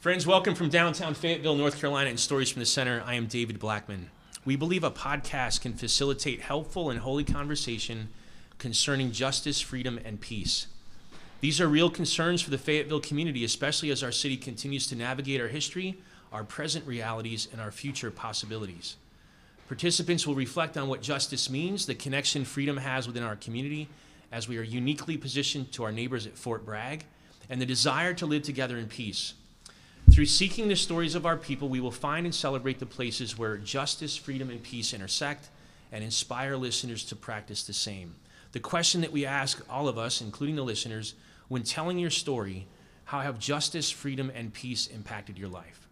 Friends, welcome from downtown Fayetteville, North Carolina, and Stories from the Center. I am David Blackman. We believe a podcast can facilitate helpful and holy conversation concerning justice, freedom, and peace. These are real concerns for the Fayetteville community, especially as our city continues to navigate our history, our present realities, and our future possibilities. Participants will reflect on what justice means, the connection freedom has within our community, as we are uniquely positioned to our neighbors at Fort Bragg, and the desire to live together in peace. Through seeking the stories of our people, we will find and celebrate the places where justice, freedom, and peace intersect and inspire listeners to practice the same. The question that we ask all of us, including the listeners, when telling your story, how have justice, freedom, and peace impacted your life?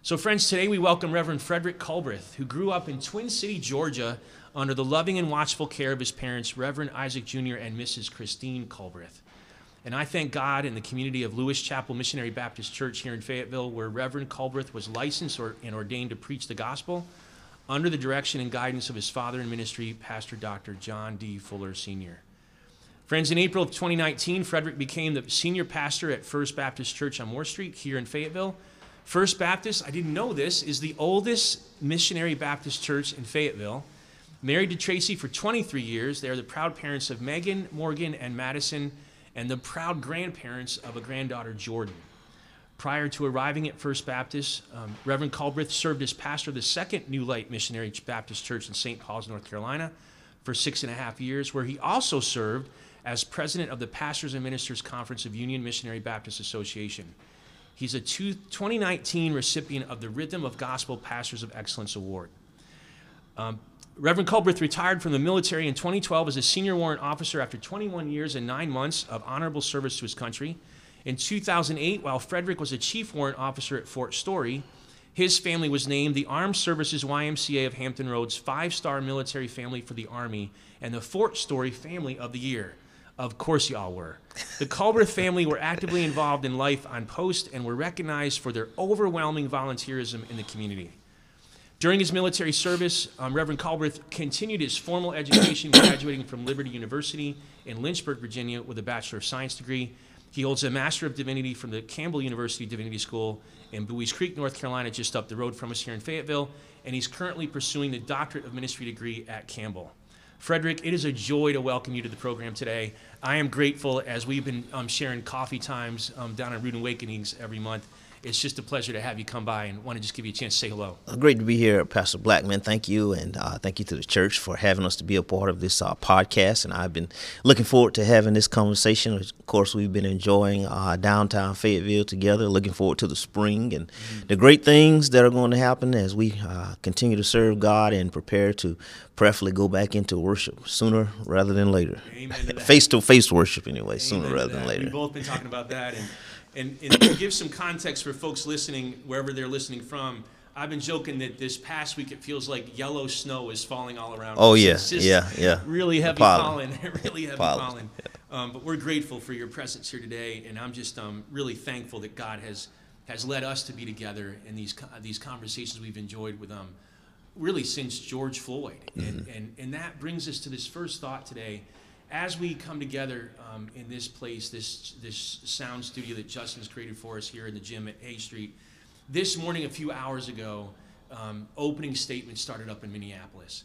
So, friends, today we welcome Reverend Frederick Culbreth, who grew up in Twin City, Georgia, under the loving and watchful care of his parents, Reverend Isaac Jr. and Mrs. Christine Culbreth. And I thank God in the community of Lewis Chapel Missionary Baptist Church here in Fayetteville, where Reverend Culbreth was licensed or, and ordained to preach the gospel under the direction and guidance of his father in ministry, Pastor Dr. John D. Fuller Sr. Friends, in April of 2019, Frederick became the senior pastor at First Baptist Church on Moore Street here in Fayetteville. First Baptist, I didn't know this, is the oldest missionary Baptist church in Fayetteville. Married to Tracy for 23 years, they are the proud parents of Megan, Morgan, and Madison and the proud grandparents of a granddaughter, Jordan. Prior to arriving at First Baptist, um, Reverend Culbreth served as pastor of the second New Light Missionary Baptist Church in St. Paul's, North Carolina, for six and a half years, where he also served as president of the Pastors and Ministers Conference of Union Missionary Baptist Association. He's a two, 2019 recipient of the Rhythm of Gospel Pastors of Excellence Award. Um, Reverend Culbreth retired from the military in 2012 as a senior warrant officer after 21 years and nine months of honorable service to his country. In 2008, while Frederick was a chief warrant officer at Fort Story, his family was named the Armed Services YMCA of Hampton Roads five star military family for the Army and the Fort Story Family of the Year. Of course, y'all were. The Culbreth family were actively involved in life on post and were recognized for their overwhelming volunteerism in the community. During his military service, um, Reverend Culbreth continued his formal education, graduating from Liberty University in Lynchburg, Virginia, with a Bachelor of Science degree. He holds a Master of Divinity from the Campbell University Divinity School in Buies Creek, North Carolina, just up the road from us here in Fayetteville, and he's currently pursuing the Doctorate of Ministry degree at Campbell. Frederick, it is a joy to welcome you to the program today. I am grateful as we've been um, sharing coffee times um, down at Rude Awakenings every month it's just a pleasure to have you come by and want to just give you a chance to say hello. Great to be here, Pastor Blackman. Thank you, and uh, thank you to the church for having us to be a part of this uh, podcast. And I've been looking forward to having this conversation. Of course, we've been enjoying uh, downtown Fayetteville together. Looking forward to the spring and mm-hmm. the great things that are going to happen as we uh, continue to serve God and prepare to prayerfully go back into worship sooner rather than later. Face to face worship, anyway, Amen sooner rather than later. We've both been talking about that. And and, and to give some context for folks listening, wherever they're listening from, I've been joking that this past week it feels like yellow snow is falling all around. Oh yeah, yeah, yeah. Really heavy pollen, really heavy pollen. pollen. Yeah. Um, but we're grateful for your presence here today, and I'm just um, really thankful that God has has led us to be together in these these conversations we've enjoyed with um really since George Floyd, mm-hmm. and, and and that brings us to this first thought today as we come together um, in this place, this this sound studio that Justin's created for us here in the gym at Hay Street, this morning, a few hours ago, um, opening statements started up in Minneapolis,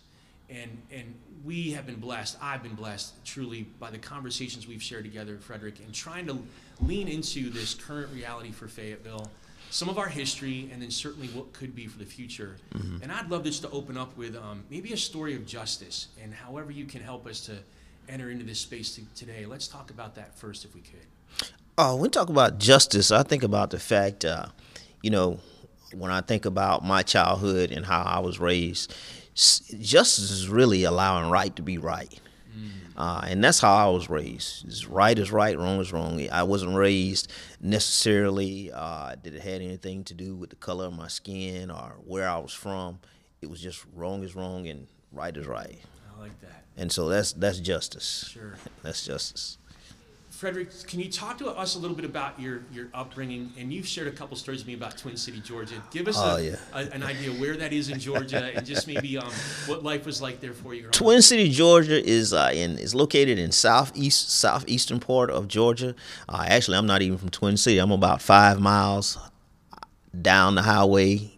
and and we have been blessed. I've been blessed truly by the conversations we've shared together, Frederick, and trying to lean into this current reality for Fayetteville, some of our history, and then certainly what could be for the future. Mm-hmm. And I'd love this to open up with um, maybe a story of justice, and however you can help us to enter into this space to, today. Let's talk about that first, if we could. Uh, when we talk about justice, I think about the fact, uh, you know, when I think about my childhood and how I was raised, justice is really allowing right to be right. Mm. Uh, and that's how I was raised. It's right is right, wrong is wrong. I wasn't raised necessarily uh, that it had anything to do with the color of my skin or where I was from. It was just wrong is wrong and right is right. I like that and so that's that's justice. Sure, that's justice. Frederick, can you talk to us a little bit about your, your upbringing? And you've shared a couple stories with me about Twin City, Georgia. Give us oh, a, yeah. a, an idea where that is in Georgia, and just maybe um, what life was like there for you. Twin City, Georgia, is uh, in is located in southeast southeastern part of Georgia. Uh, actually, I'm not even from Twin City. I'm about five miles down the highway,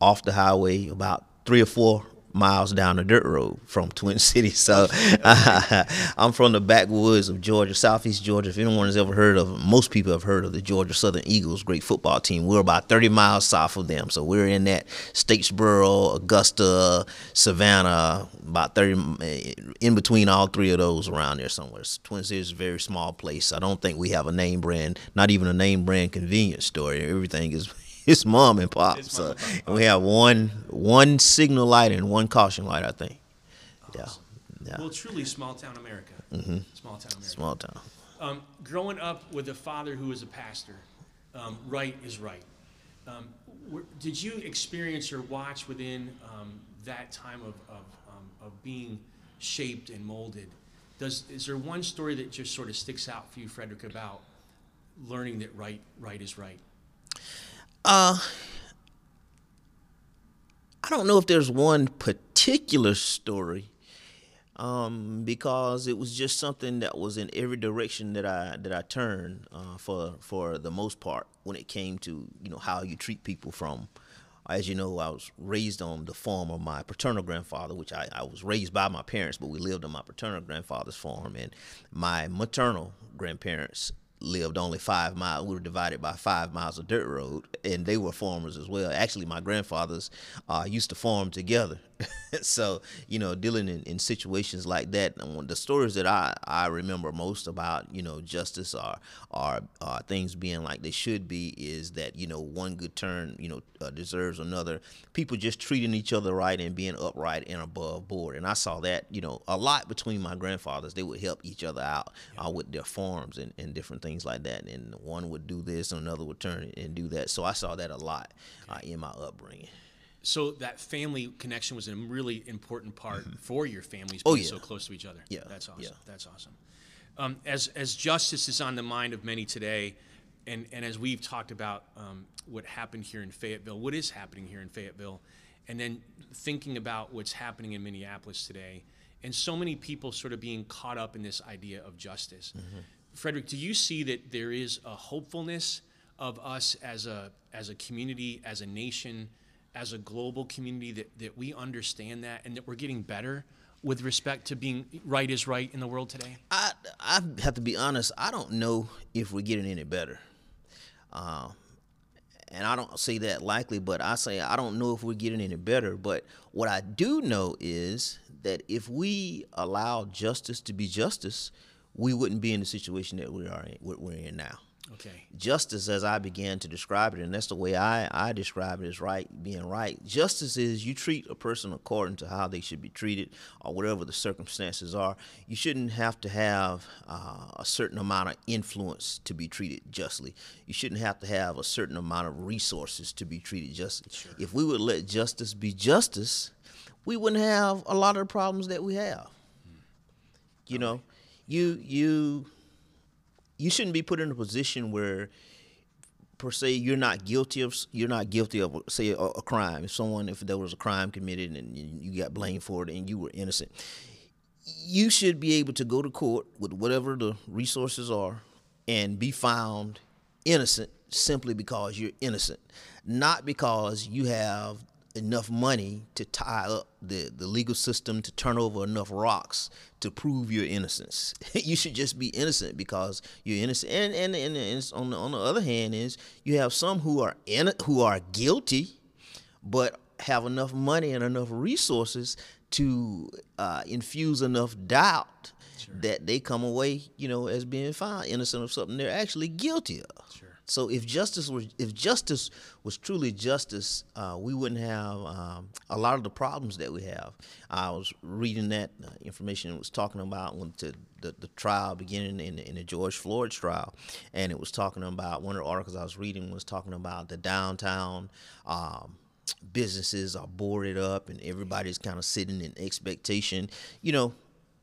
off the highway, about three or four miles down the dirt road from Twin Cities. So uh, I'm from the backwoods of Georgia, southeast Georgia. If anyone has ever heard of, most people have heard of the Georgia Southern Eagles, great football team. We're about 30 miles south of them. So we're in that Statesboro, Augusta, Savannah, about 30 in between all three of those around there somewhere. Twin Cities is a very small place. I don't think we have a name brand, not even a name brand convenience store. Everything is it's mom and pop. It's so and, we have one one signal light and one caution light, I think. Awesome. Yeah. Yeah. Well, truly small town America. Mm-hmm. Small town America. Small town. Um, growing up with a father who was a pastor, um, right is right. Um, did you experience or watch within um, that time of, of, um, of being shaped and molded? Does is there one story that just sort of sticks out for you, Frederick, about learning that right right is right? Uh, I don't know if there's one particular story, um, because it was just something that was in every direction that I that I turned uh, for for the most part when it came to you know how you treat people from. As you know, I was raised on the farm of my paternal grandfather, which I, I was raised by my parents, but we lived on my paternal grandfather's farm. And my maternal grandparents lived only five miles. We were divided by five miles of dirt road, and they were farmers as well. Actually, my grandfathers uh, used to farm together. so, you know, dealing in, in situations like that, the stories that I, I remember most about, you know, justice are, are, are things being like they should be is that, you know, one good turn, you know, uh, deserves another. People just treating each other right and being upright and above board. And I saw that, you know, a lot between my grandfathers. They would help each other out uh, with their farms and, and different things like that. And one would do this and another would turn and do that. So I saw that a lot uh, in my upbringing so that family connection was a really important part mm-hmm. for your families oh, being oh, so close to each other. Yeah, that's awesome. Yeah. That's awesome. Um, as as justice is on the mind of many today, and and as we've talked about um, what happened here in Fayetteville, what is happening here in Fayetteville, and then thinking about what's happening in Minneapolis today, and so many people sort of being caught up in this idea of justice. Mm-hmm. Frederick, do you see that there is a hopefulness of us as a as a community, as a nation? As a global community that, that we understand that and that we're getting better with respect to being right is right in the world today? I, I have to be honest, I don't know if we're getting any better. Uh, and I don't say that likely, but I say I don't know if we're getting any better. But what I do know is that if we allow justice to be justice, we wouldn't be in the situation that we are in, we're in now. Okay. Justice, as I began to describe it, and that's the way I, I describe it, is right being right. Justice is you treat a person according to how they should be treated, or whatever the circumstances are. You shouldn't have to have uh, a certain amount of influence to be treated justly. You shouldn't have to have a certain amount of resources to be treated justly. Sure. If we would let justice be justice, we wouldn't have a lot of the problems that we have. Hmm. You okay. know, you you you shouldn't be put in a position where per se you're not guilty of you're not guilty of say a, a, crime. If someone if there was a crime committed and you got blamed for it and you were innocent you should be able to go to court with whatever the resources are and be found innocent simply because you're innocent not because you have enough money to tie up the, the legal system to turn over enough rocks to prove your innocence. you should just be innocent because you're innocent. And and, and, and on the on the other hand is you have some who are in who are guilty, but have enough money and enough resources to uh, infuse enough doubt sure. that they come away, you know, as being found innocent of something they're actually guilty of. Sure. So if justice was if justice was truly justice, uh, we wouldn't have um, a lot of the problems that we have. I was reading that uh, information it was talking about when to the, the trial beginning in, in the George Floyd trial, and it was talking about one of the articles I was reading was talking about the downtown. Um, businesses are boarded up and everybody's kind of sitting in expectation you know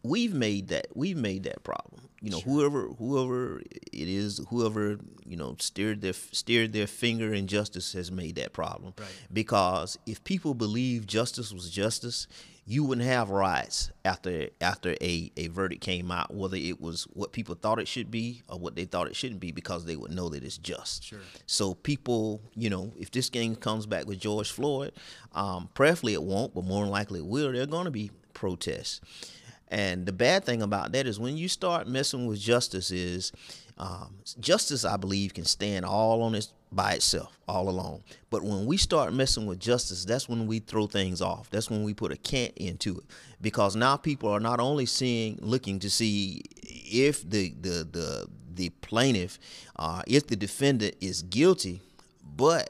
we've made that we've made that problem. You know, Sure. whoever whoever it is, whoever you know steered their steered their finger in justice has made that problem. Right. Because if people believe justice was justice, you wouldn't have riots after after a, a verdict came out, whether it was what people thought it should be or what they thought it shouldn't be, because they would know that it's just. Sure. So people, you know, if this game comes back with George Floyd, um, prayerfully it won't, but more than likely it will. There are going to be protests. And the bad thing about that is when you start messing with justice is um, justice, I believe, can stand all on its by itself, all alone. But when we start messing with justice, that's when we throw things off. That's when we put a cant into it, because now people are not only seeing, looking to see if the the the the plaintiff, uh, if the defendant is guilty, but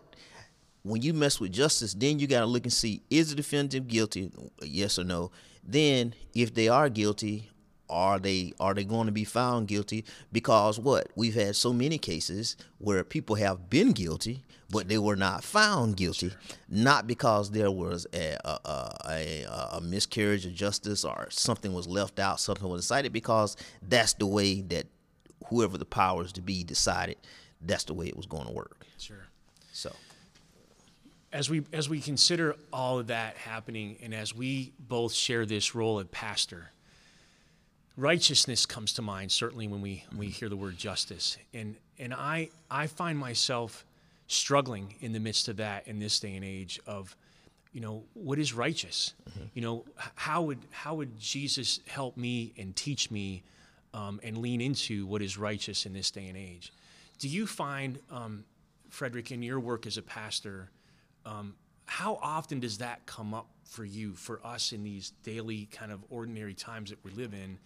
when you mess with justice, then you got to look and see is the defendant guilty, yes or no. Then, if they are guilty, are they are they going to be found guilty? Because what we've had so many cases where people have been guilty, but they were not found guilty, not because there was a a, a a a miscarriage of justice or something was left out, something was decided, because that's the way that whoever the powers to be decided that's the way it was going to work. Sure. So. As we as we consider all of that happening and as we both share this role of pastor righteousness comes to mind certainly when we we hear the word justice. And and i i find myself struggling in the midst of that in this day and age of you know what is righteous? You know how would how would jesus help me and teach me um, and lean into what is righteous in this day and age? Do you find um, frederick in your work as a pastor um, how often does that come up for you for us in these daily kind of ordinary times that we live in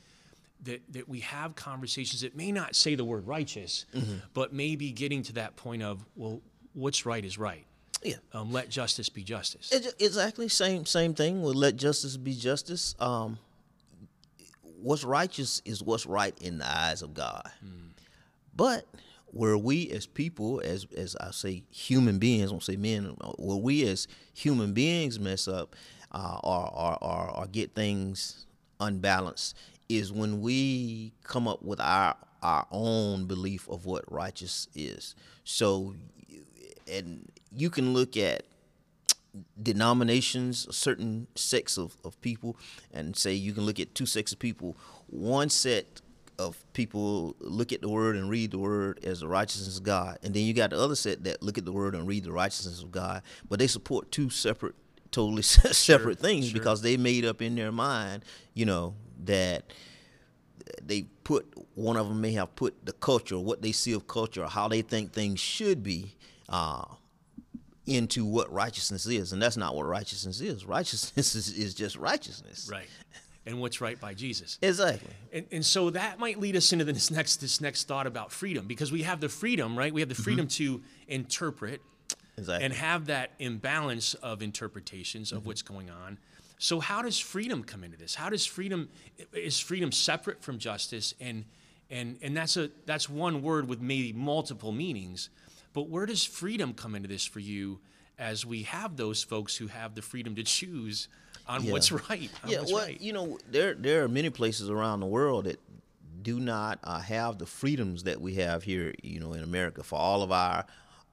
that, that we have conversations that may not say the word righteous but maybe getting to that point of well what's right is right Yeah. um, let justice be justice Ex- Exactly, same same thing. We'll let justice be justice. Um, what's righteous is what's right in the eyes of God. But where we as people, as as I say, human beings, I won't say men, where we as human beings mess up uh, or, or, or or get things unbalanced is when we come up with our our own belief of what righteous is. So, and you can look at denominations, certain sects of, of people, and say you can look at two sects of people. One set of people look at the word and read the word as the righteousness of God, and then you got the other set that look at the word and read the righteousness of God, but they support two separate, totally separate things sure. because they made up in their mind, you know, that they put one of them may have put the culture, what they see of culture, how they think things should be, uh, into what righteousness is, and that's not what righteousness is. Righteousness is, is just righteousness. right and what's right by jesus. Exactly. and, and so that might lead us into this next this next thought about freedom because we have the freedom right? We have the mm-hmm. freedom to interpret Exactly. and have that imbalance of interpretations of mm-hmm. what's going on. So how does freedom come into this? How does freedom is freedom separate from justice? And and and that's a that's one word with maybe multiple meanings but where does freedom come into this for you as we have those folks who have the freedom to choose on Yeah. what's right on yeah. what's Well, right you know, there there are many places around the world that do not uh, have the freedoms that we have here. You know, in America, for all of our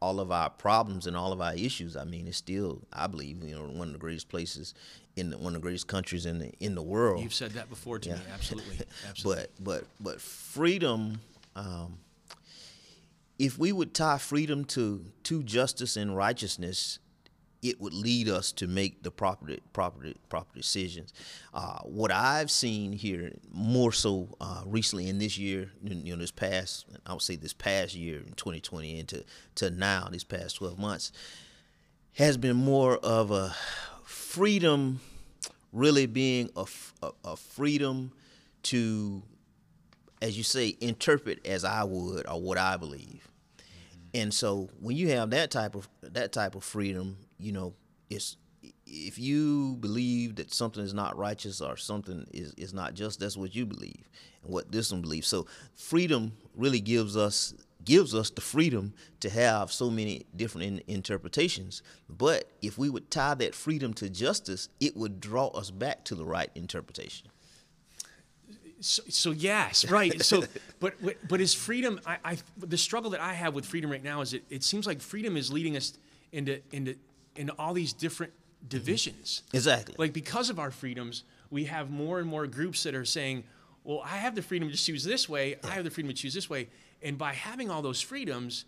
all of our problems and all of our issues. I mean, it's still, I believe, you know, one of the greatest places in the, one of the greatest countries in the in the world. you've said that before to me absolutely absolutely But but but freedom. Um, if we would tie freedom to to justice and righteousness, it would lead us to make the proper proper proper decisions. Uh, what I've seen here more so uh, recently in this year, you know, this past I would say this past year in 2020 into to now, these past 12 months, has been more of a freedom, really being a a freedom to, as you say, interpret as I would or what I believe. And so when you have that type of that type of freedom, you know, it's if you believe that something is not righteous or something is, is not just, that's what you believe and what this one believes. So freedom really gives us gives us the freedom to have so many different in, interpretations. But if we would tie that freedom to justice, it would draw us back to the right interpretation. So, so yes, right. So, but but is freedom? I, I the struggle that I have with freedom right now is it, it seems like freedom is leading us into into into all these different divisions. Exactly. Like because of our freedoms, we have more and more groups that are saying, "Well, I have the freedom to choose this way. I have the freedom to choose this way." And by having all those freedoms,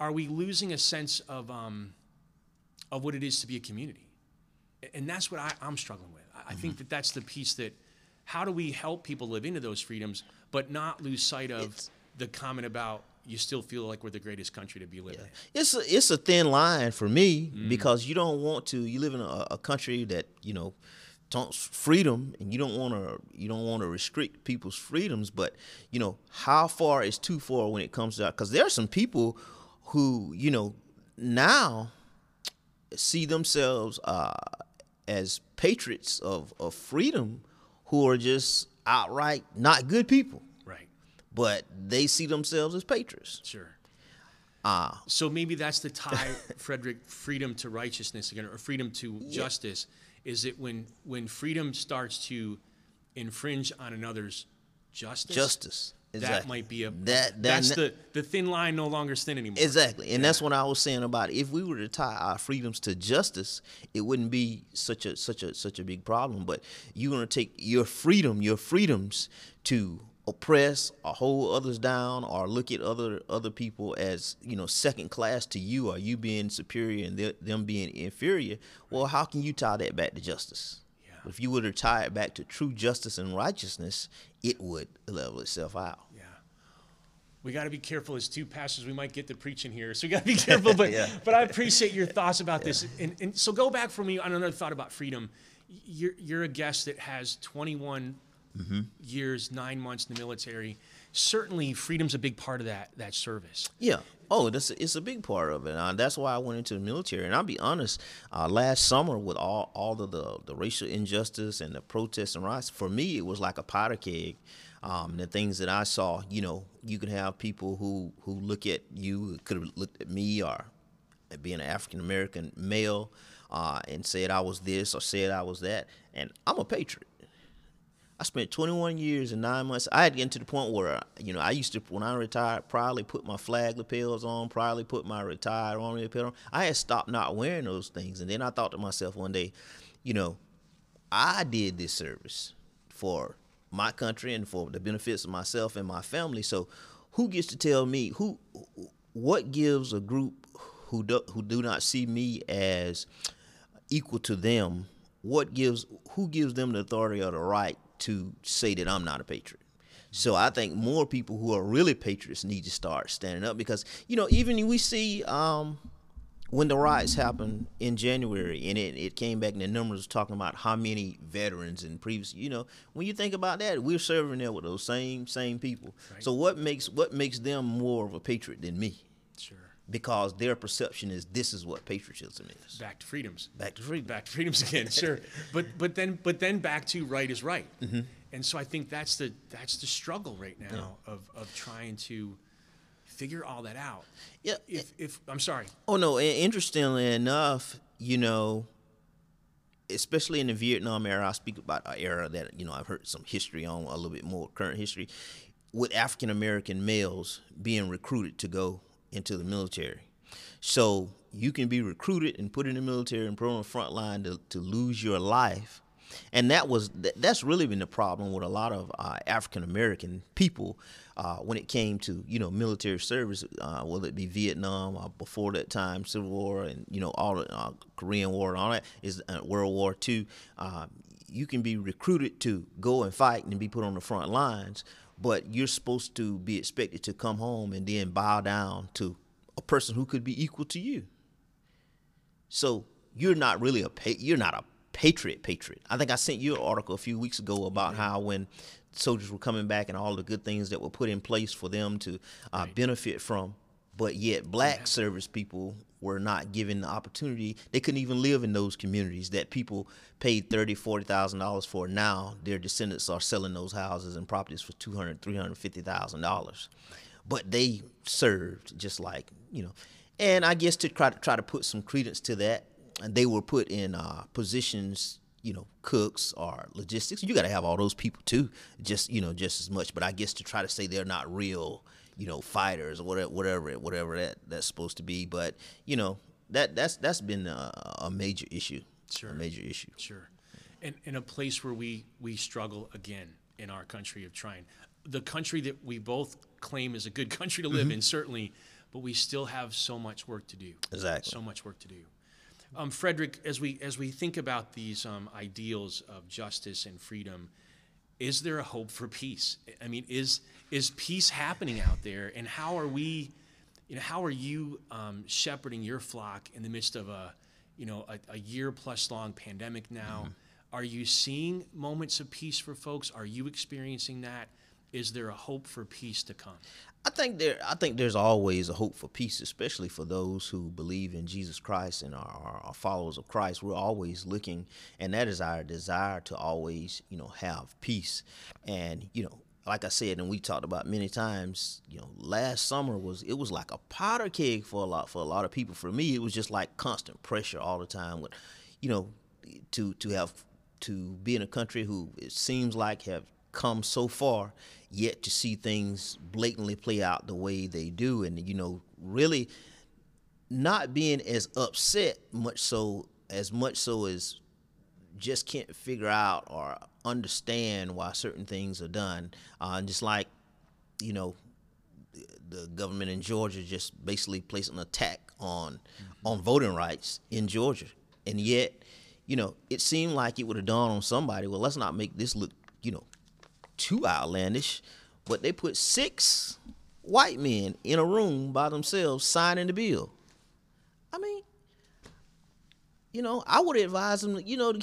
are we losing a sense of um, of what it is to be a community? And that's what I, I'm struggling with. I, I think that that's the piece that how do we help people live into those freedoms, but not lose sight of It's- the comment about you still feel like we're the greatest country to be living in. it's a, it's a thin line for me Mm. because you don't want to you live in a, a country that you know taunts freedom and you don't want to you don't want to restrict people's freedoms but you know how far is too far when it comes to that because there are some people who you know now see themselves uh, as patriots of, of freedom who are just outright not good people. But they see themselves as patriots Sure. Ah. So maybe that's the tie, Frederick, freedom to righteousness again, or freedom to justice, is it when when freedom starts to infringe on another's justice? justice That might be a that, that that's the the thin line no longer thin anymore. Exactly. And that's what I was saying about it. if we were to tie our freedoms to justice, it wouldn't be such a such a such a big problem. But you're gonna take your freedom, your freedoms to oppress or hold others down or look at other other people as, you know, second class to you or you being superior and them being inferior. Well, how can you tie that back to justice? Yeah. If you were to tie it back to true justice and righteousness, it would level itself out. Yeah. We got to be careful as two pastors. We might get to preaching here, so we got to be careful. But Yeah. but I appreciate your thoughts about this. And, and so go back for me on another thought about freedom. You're you're a guest that has 21 Mm-hmm. years, nine months in the military. Certainly, freedom's a big part of that that service. Yeah. Oh, that's it's a big part of it. Uh, that's why I went into the military. And I'll be honest, uh, last summer with all all of the the racial injustice and the protests and riots, for me it was like a powder keg. Um, the things that I saw, you know, you can have people who who look at you, could have looked at me or being an African American male, uh, and said I was this or said I was that, and I'm a patriot. I spent 21 years and nine months. I had to get to the point where, you know, I used to, when I retired, proudly put my flag lapels on, proudly put my retired army lapel on. I had stopped not wearing those things. And then I thought to myself one day, you know, I did this service for my country and for the benefits of myself and my family. So who gets to tell me, who, what gives a group who do, who do not see me as equal to them, what gives who gives them the authority or the right to say that I'm not a patriot? So I think more people who are really patriots need to start standing up because you know even we see um, when the riots happened in January and it, it came back and the numbers was talking about how many veterans and previous you know when you think about that we're serving there with those same same people. Right. So what makes what makes them more of a patriot than me? Because their perception is this is what patriotism is. Back to freedoms. Back to freedom. back to freedoms again sure but but then but then back to right is right Mm-hmm. and so i think that's the that's the struggle right now of of trying to figure all that out Yeah. if if i'm sorry Oh no! Interestingly enough, you know, especially in the Vietnam era, I speak about an era that you know I've heard some history on a little bit more current history, with African American males being recruited to go into the military. So you can be recruited and put in the military and put on the front line to, to lose your life. And that was that's really been the problem with a lot of uh, African American people uh, when it came to you know military service, uh, whether it be Vietnam or before that time, Civil War, and you know all the uh, Korean War and all that is uh, World War II. Uh, you can be recruited to go and fight and be put on the front lines, but you're supposed to be expected to come home and then bow down to a person who could be equal to you. So you're not really a pa- you're not a patriot patriot. I think I sent you an article a few weeks ago about how when soldiers were coming back and all the good things that were put in place for them to uh, benefit from, but yet black service people were not given the opportunity. They couldn't even live in those communities that people paid thirty, forty thousand dollars for. Now their descendants are selling those houses and properties for two hundred, three hundred fifty thousand dollars. But they served just like you know, and I guess to try to try to put some credence to that, they were put in uh, positions, you know cooks or logistics. You got to have all those people too, just you know just as much. But I guess to try to say they're not real, you know, fighters or whatever, whatever, whatever that that's supposed to be. But you know that that's that's been a, a major issue. Sure. a major issue. Sure. And in a place where we, we struggle again in our country of trying. The country that we both claim is a good country to live in, certainly, but we still have so much work to do. Exactly. So much work to do. Um, Frederick, as we as we think about these um, ideals of justice and freedom, is there a hope for peace? I mean, is is peace happening out there, and how are we, you know, how are you um, shepherding your flock in the midst of a, you know, a, a year plus long pandemic now? Are you seeing moments of peace for folks? Are you experiencing that? Is there a hope for peace to come? I think there. I think there's always a hope for peace, especially for those who believe in Jesus Christ and are, are followers of Christ. We're always looking, and that is our desire to always, you know, have peace. And you know, like I said, and we talked about many times, you know, last summer was it was like a powder keg for a lot for a lot of people. For me, it was just like constant pressure all the time. With, you know, to to have to be in a country who it seems like have come so far, yet to see things blatantly play out the way they do, and you know, really not being as upset much so as much so as just can't figure out or understand why certain things are done. Uh, just like, you know, the government in Georgia just basically placed an attack on mm-hmm. on voting rights in Georgia, and yet, you know, it seemed like it would have dawned on somebody. Well, let's not make this look, you know, too outlandish, but they put six white men in a room by themselves signing the bill. I mean, you know, I would advise them, you know,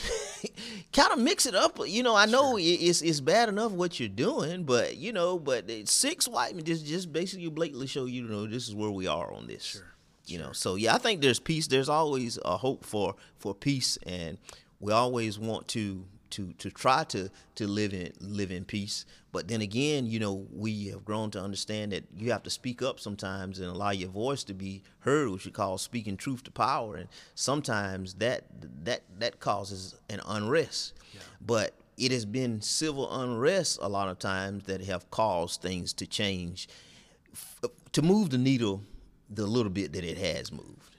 kind of mix it up. You know, I know sure. it's it's bad enough what you're doing, but you know, but six white men just just basically blatantly show you, you know, this is where we are on this. Sure. You know, so yeah, I think there's peace. There's always a hope for for peace, and we always want to to to try to to live in live in peace. But then again, you know, we have grown to understand that you have to speak up sometimes and allow your voice to be heard, which we call speaking truth to power. And sometimes that that that causes an unrest. Yeah. But it has been civil unrest a lot of times that have caused things to change, to move the needle the little bit that it has moved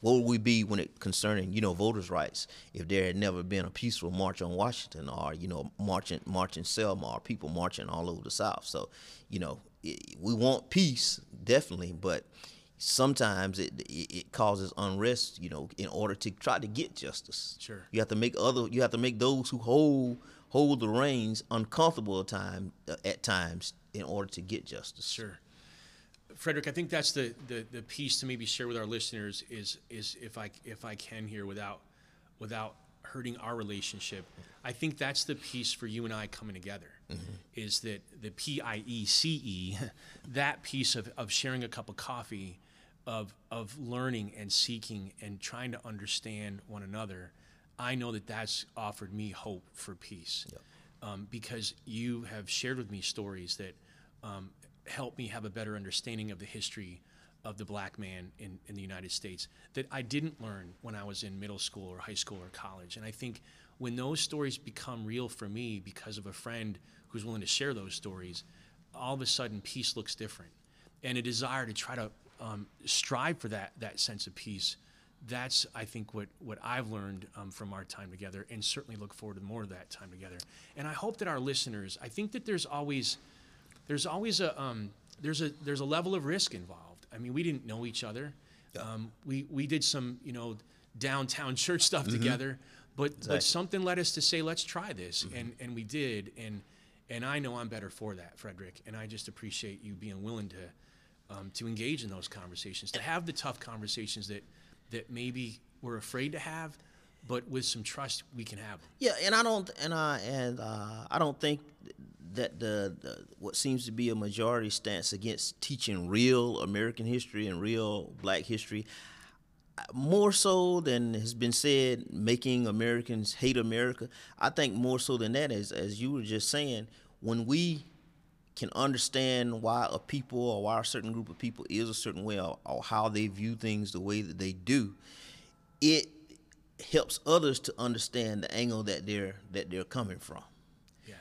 what would we be when it concerning you know voters' rights if there had never been a peaceful march on Washington or you know marching marching Selma or people marching all over the South? So, you know, it, we want peace definitely, but sometimes it, it, it causes unrest. You know, in order to try to get justice, sure, you have to make other you have to make those who hold hold the reins uncomfortable at time at times in order to get justice. Sure. Frederick, I think that's the, the, the piece to maybe share with our listeners is is if I if I can here without without hurting our relationship. I think that's the piece for you and I coming together mm-hmm. is that the P I E C E, that piece of, of sharing a cup of coffee, of of learning and seeking and trying to understand one another. I know that that's offered me hope for peace, yep. um, because you have shared with me stories that um, help me have a better understanding of the history of the black man in, in the United States that I didn't learn when I was in middle school or high school or college. And I think when those stories become real for me because of a friend who's willing to share those stories, all of a sudden peace looks different. And a desire to try to um, strive for that, that sense of peace. That's, I think, what, what I've learned um, from our time together, and certainly look forward to more of that time together. And I hope that our listeners, I think that there's always, there's always a um, there's a there's a level of risk involved. I mean, we didn't know each other. Yeah. Um, we we did some you know downtown church stuff mm-hmm. together, but exactly. but something led us to say let's try this, mm-hmm. and and we did, and and I know I'm better for that, Frederick, and I just appreciate you being willing to um, to engage in those conversations, to have the tough conversations that that maybe we're afraid to have, but with some trust we can have them. Yeah, and I don't and I and uh, I don't think that the, the, what seems to be a majority stance against teaching real American history and real Black history, more so than has been said, making Americans hate America. I think more so than that, as as you were just saying, when we can understand why a people or why a certain group of people is a certain way or, or how they view things the way that they do, it helps others to understand the angle that they're that they're coming from.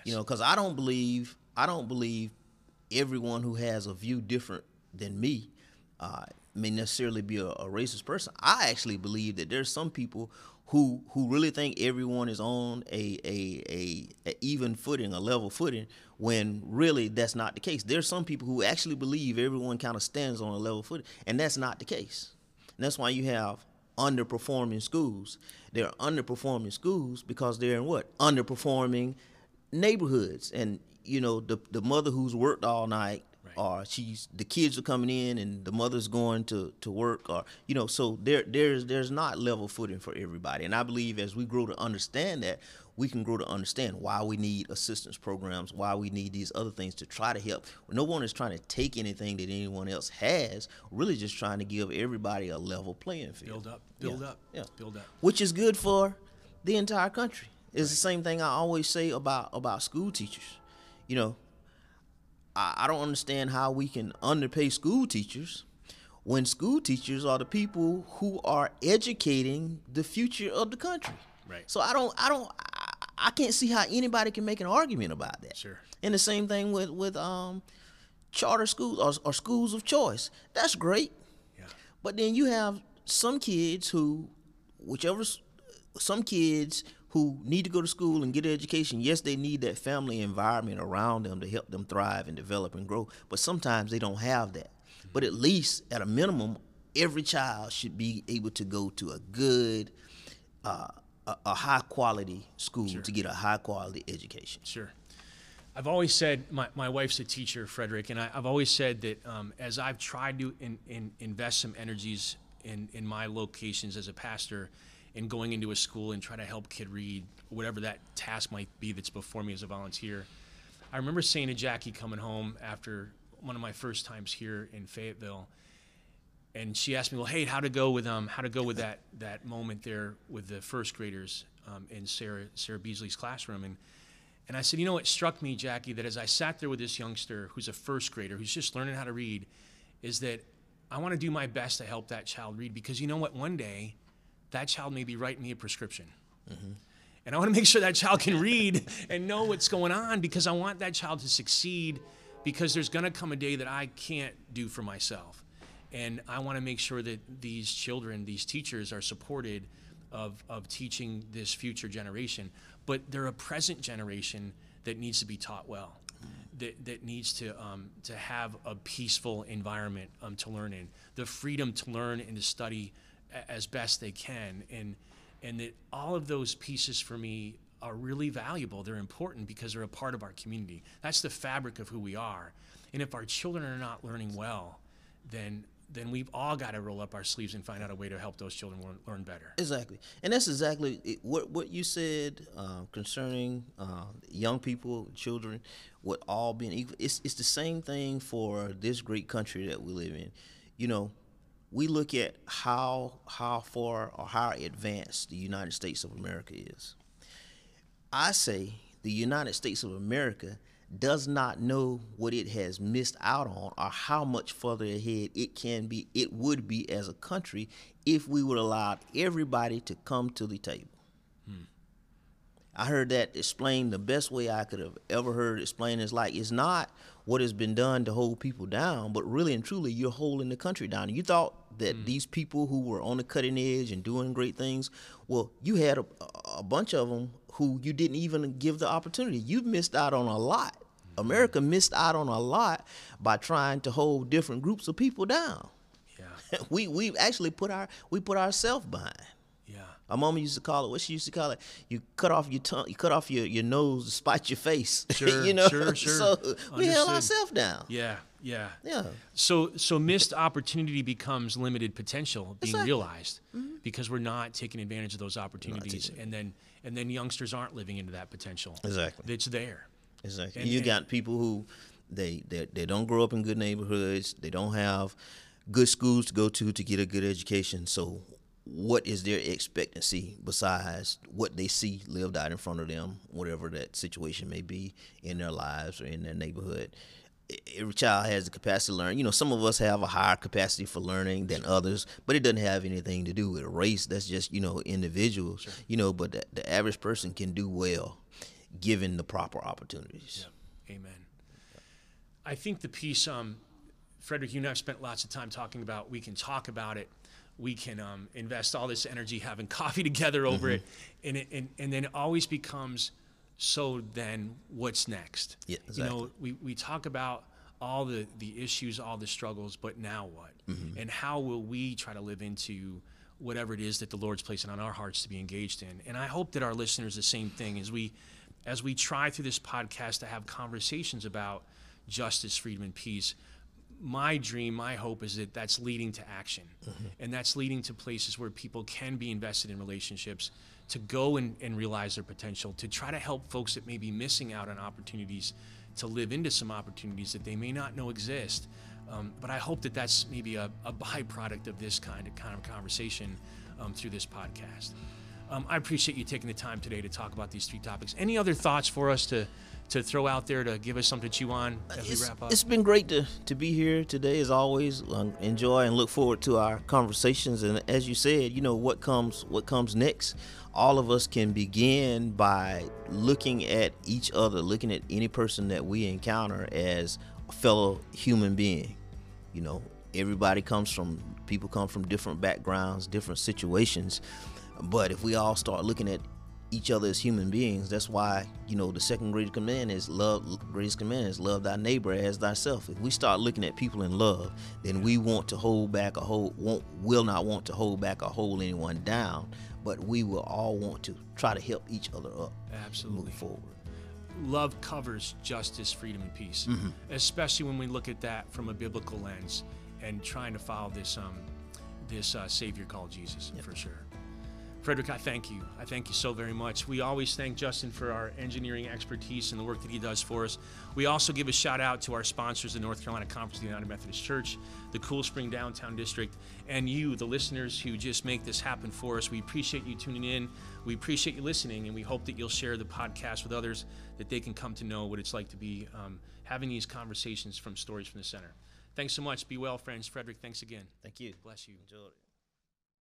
You know, because I don't believe I don't believe everyone who has a view different than me uh, may necessarily be a, a, racist person. I actually believe that there's some people who who really think everyone is on a, a a, a even footing, a level footing, when really that's not the case. There's some people who actually believe everyone kind of stands on a level footing, and that's not the case. And that's why you have underperforming schools. They're underperforming schools because they're in what? Underperforming neighborhoods. And you know, the the mother who's worked all night right. or she's the kids are coming in and the mother's going to, to work or you know so there there's there's not level footing for everybody and i believe as we grow to understand that we can grow to understand why we need assistance programs why we need these other things to try to help no one is trying to take anything that anyone else has really just trying to give everybody a level playing field build up build yeah. up yeah build up which is good for the entire country it's the same thing i always say about about school teachers you know I, I don't understand how we can underpay school teachers when school teachers are the people who are educating the future of the country. Right. So I don't I don't I, I can't see how anybody can make an argument about that. Sure. And the same thing with with um charter schools or, or schools of choice. That's great. Yeah. But then you have some kids who whichever some kids who need to go to school and get an education, yes, they need that family environment around them to help them thrive and develop and grow. But sometimes they don't have that. But at least, at a minimum, every child should be able to go to a good, uh, a, a, high quality school sure. to get a high quality education. Sure. I've always said my, my wife's a teacher, Frederick, and I, have always said that um, as I've tried to in, in, invest some energies in, in my locations as a pastor, and going into a school and try to help kid read whatever that task might be that's before me as a volunteer. I remember saying to Jackie coming home after one of my first times here in Fayetteville, and she asked me, "Well, hey, how to go with um, how to go with that that moment there with the first graders um, in Sarah Sarah Beasley's classroom?" And and I said, "You know what struck me, Jackie, that as I sat there with this youngster who's a first grader who's just learning how to read, is that I want to do my best to help that child read because you know what, one day." That child may be writing me a prescription. Mm-hmm. And I want to make sure that child can read and know what's going on because I want that child to succeed because there's going to come a day that I can't do for myself. And I want to make sure that these children, these teachers are supported of, of teaching this future generation. But they're a present generation that needs to be taught well, that, that needs to, um, to have a peaceful environment um, to learn in, the freedom to learn and to study as best they can and and that all of those pieces for me are really valuable they're important because they're a part of our community that's the fabric of who we are and if our children are not learning well then then we've all got to roll up our sleeves and find out a way to help those children learn, better. Exactly, and that's exactly what what you said uh, concerning uh, young people, children, what all being equal. It's it's the same thing for this great country that we live in. You know, we look at how how far or how advanced the United States of America is. I say the United States of America does not know what it has missed out on or how much further ahead it can be it would be as a country if we would allow everybody to come to the table. I heard that explained the best way I could have ever heard explained is like it's not what has been done to hold people down, but really and truly you're holding the country down. You thought that mm. these people who were on the cutting edge and doing great things, well, you had a, a bunch of them who you didn't even give the opportunity. You've missed out on a lot. Mm. America missed out on a lot by trying to hold different groups of people down. Yeah. we we actually put our we put ourselves behind. My mama used to call it what she used to call it. You cut off your tongue, you cut off your, your nose to spite your face. Sure, you know, sure, sure. So we held ourselves down. Yeah, yeah, yeah. So so missed opportunity becomes limited potential being exactly. realized mm-hmm. because we're not taking advantage of those opportunities, and then and then youngsters aren't living into that potential. Exactly. It's there. Exactly. And, you and, got people who they, they they don't grow up in good neighborhoods. They don't have good schools to go to to get a good education. So what is their expectancy besides what they see lived out in front of them, whatever that situation may be in their lives or in their neighborhood. every child has the capacity to learn. You know, some of us have a higher capacity for learning than others, but it doesn't have anything to do with race. That's just you know individuals. Sure. You know, but the, the, average person can do well given the proper opportunities. Yeah. Amen. I think the piece, um, Frederick, you and I have spent lots of time talking about. We can talk about it. We can um, invest all this energy having coffee together over mm-hmm. it, and, it and and then it always becomes so then what's next? Yeah, exactly. You know, we, we talk about all the, the issues, all the struggles, but now what? Mm-hmm. And how will we try to live into whatever it is that the Lord's placing on our hearts to be engaged in? And I hope that our listeners the same thing as we as we try through this podcast to have conversations about justice, freedom, and peace. My dream, my hope is that that's leading to action. Mm-hmm. And that's leading to places where people can be invested in relationships to go and, and realize their potential, to try to help folks that may be missing out on opportunities to live into some opportunities that they may not know exist. Um, but I hope that that's maybe a, a, byproduct of this kind of kind of conversation um, through this podcast. Um, I appreciate you taking the time today to talk about these three topics. Any other thoughts for us to to throw out there to give us something to chew on as it's, we wrap up? It's been great to, to be here today, as always. Um, enjoy and look forward to our conversations. And as you said, you know what comes what comes next all of us can begin by looking at each other, looking at any person that we encounter as a fellow human being. You know, everybody comes from people come from different backgrounds, different situations. But if we all start looking at each other as human beings, that's why, you know, the second greatest command is love greatest command is love thy neighbor as thyself. If we start looking at people in love, then we want to hold back a hold won't will not want to hold back or hold anyone down but we will all want to try to help each other up. Absolutely. Move forward. Love covers justice, freedom, and peace, mm-hmm. especially when we look at that from a biblical lens and trying to follow this um, this uh, Savior called Jesus yep. for sure. Frederick, I thank you. I thank you so very much. We always thank Justin for our engineering expertise and the work that he does for us. We also give a shout out to our sponsors, the North Carolina Conference of the United Methodist Church, the Cool Spring Downtown District, and you, the listeners who just make this happen for us. We appreciate you tuning in. We appreciate you listening, and we hope that you'll share the podcast with others that they can come to know what it's like to be um, having these conversations from Stories from the Center. Thanks so much. Be well, friends. Frederick, thanks again. Thank you. Bless you. Enjoy.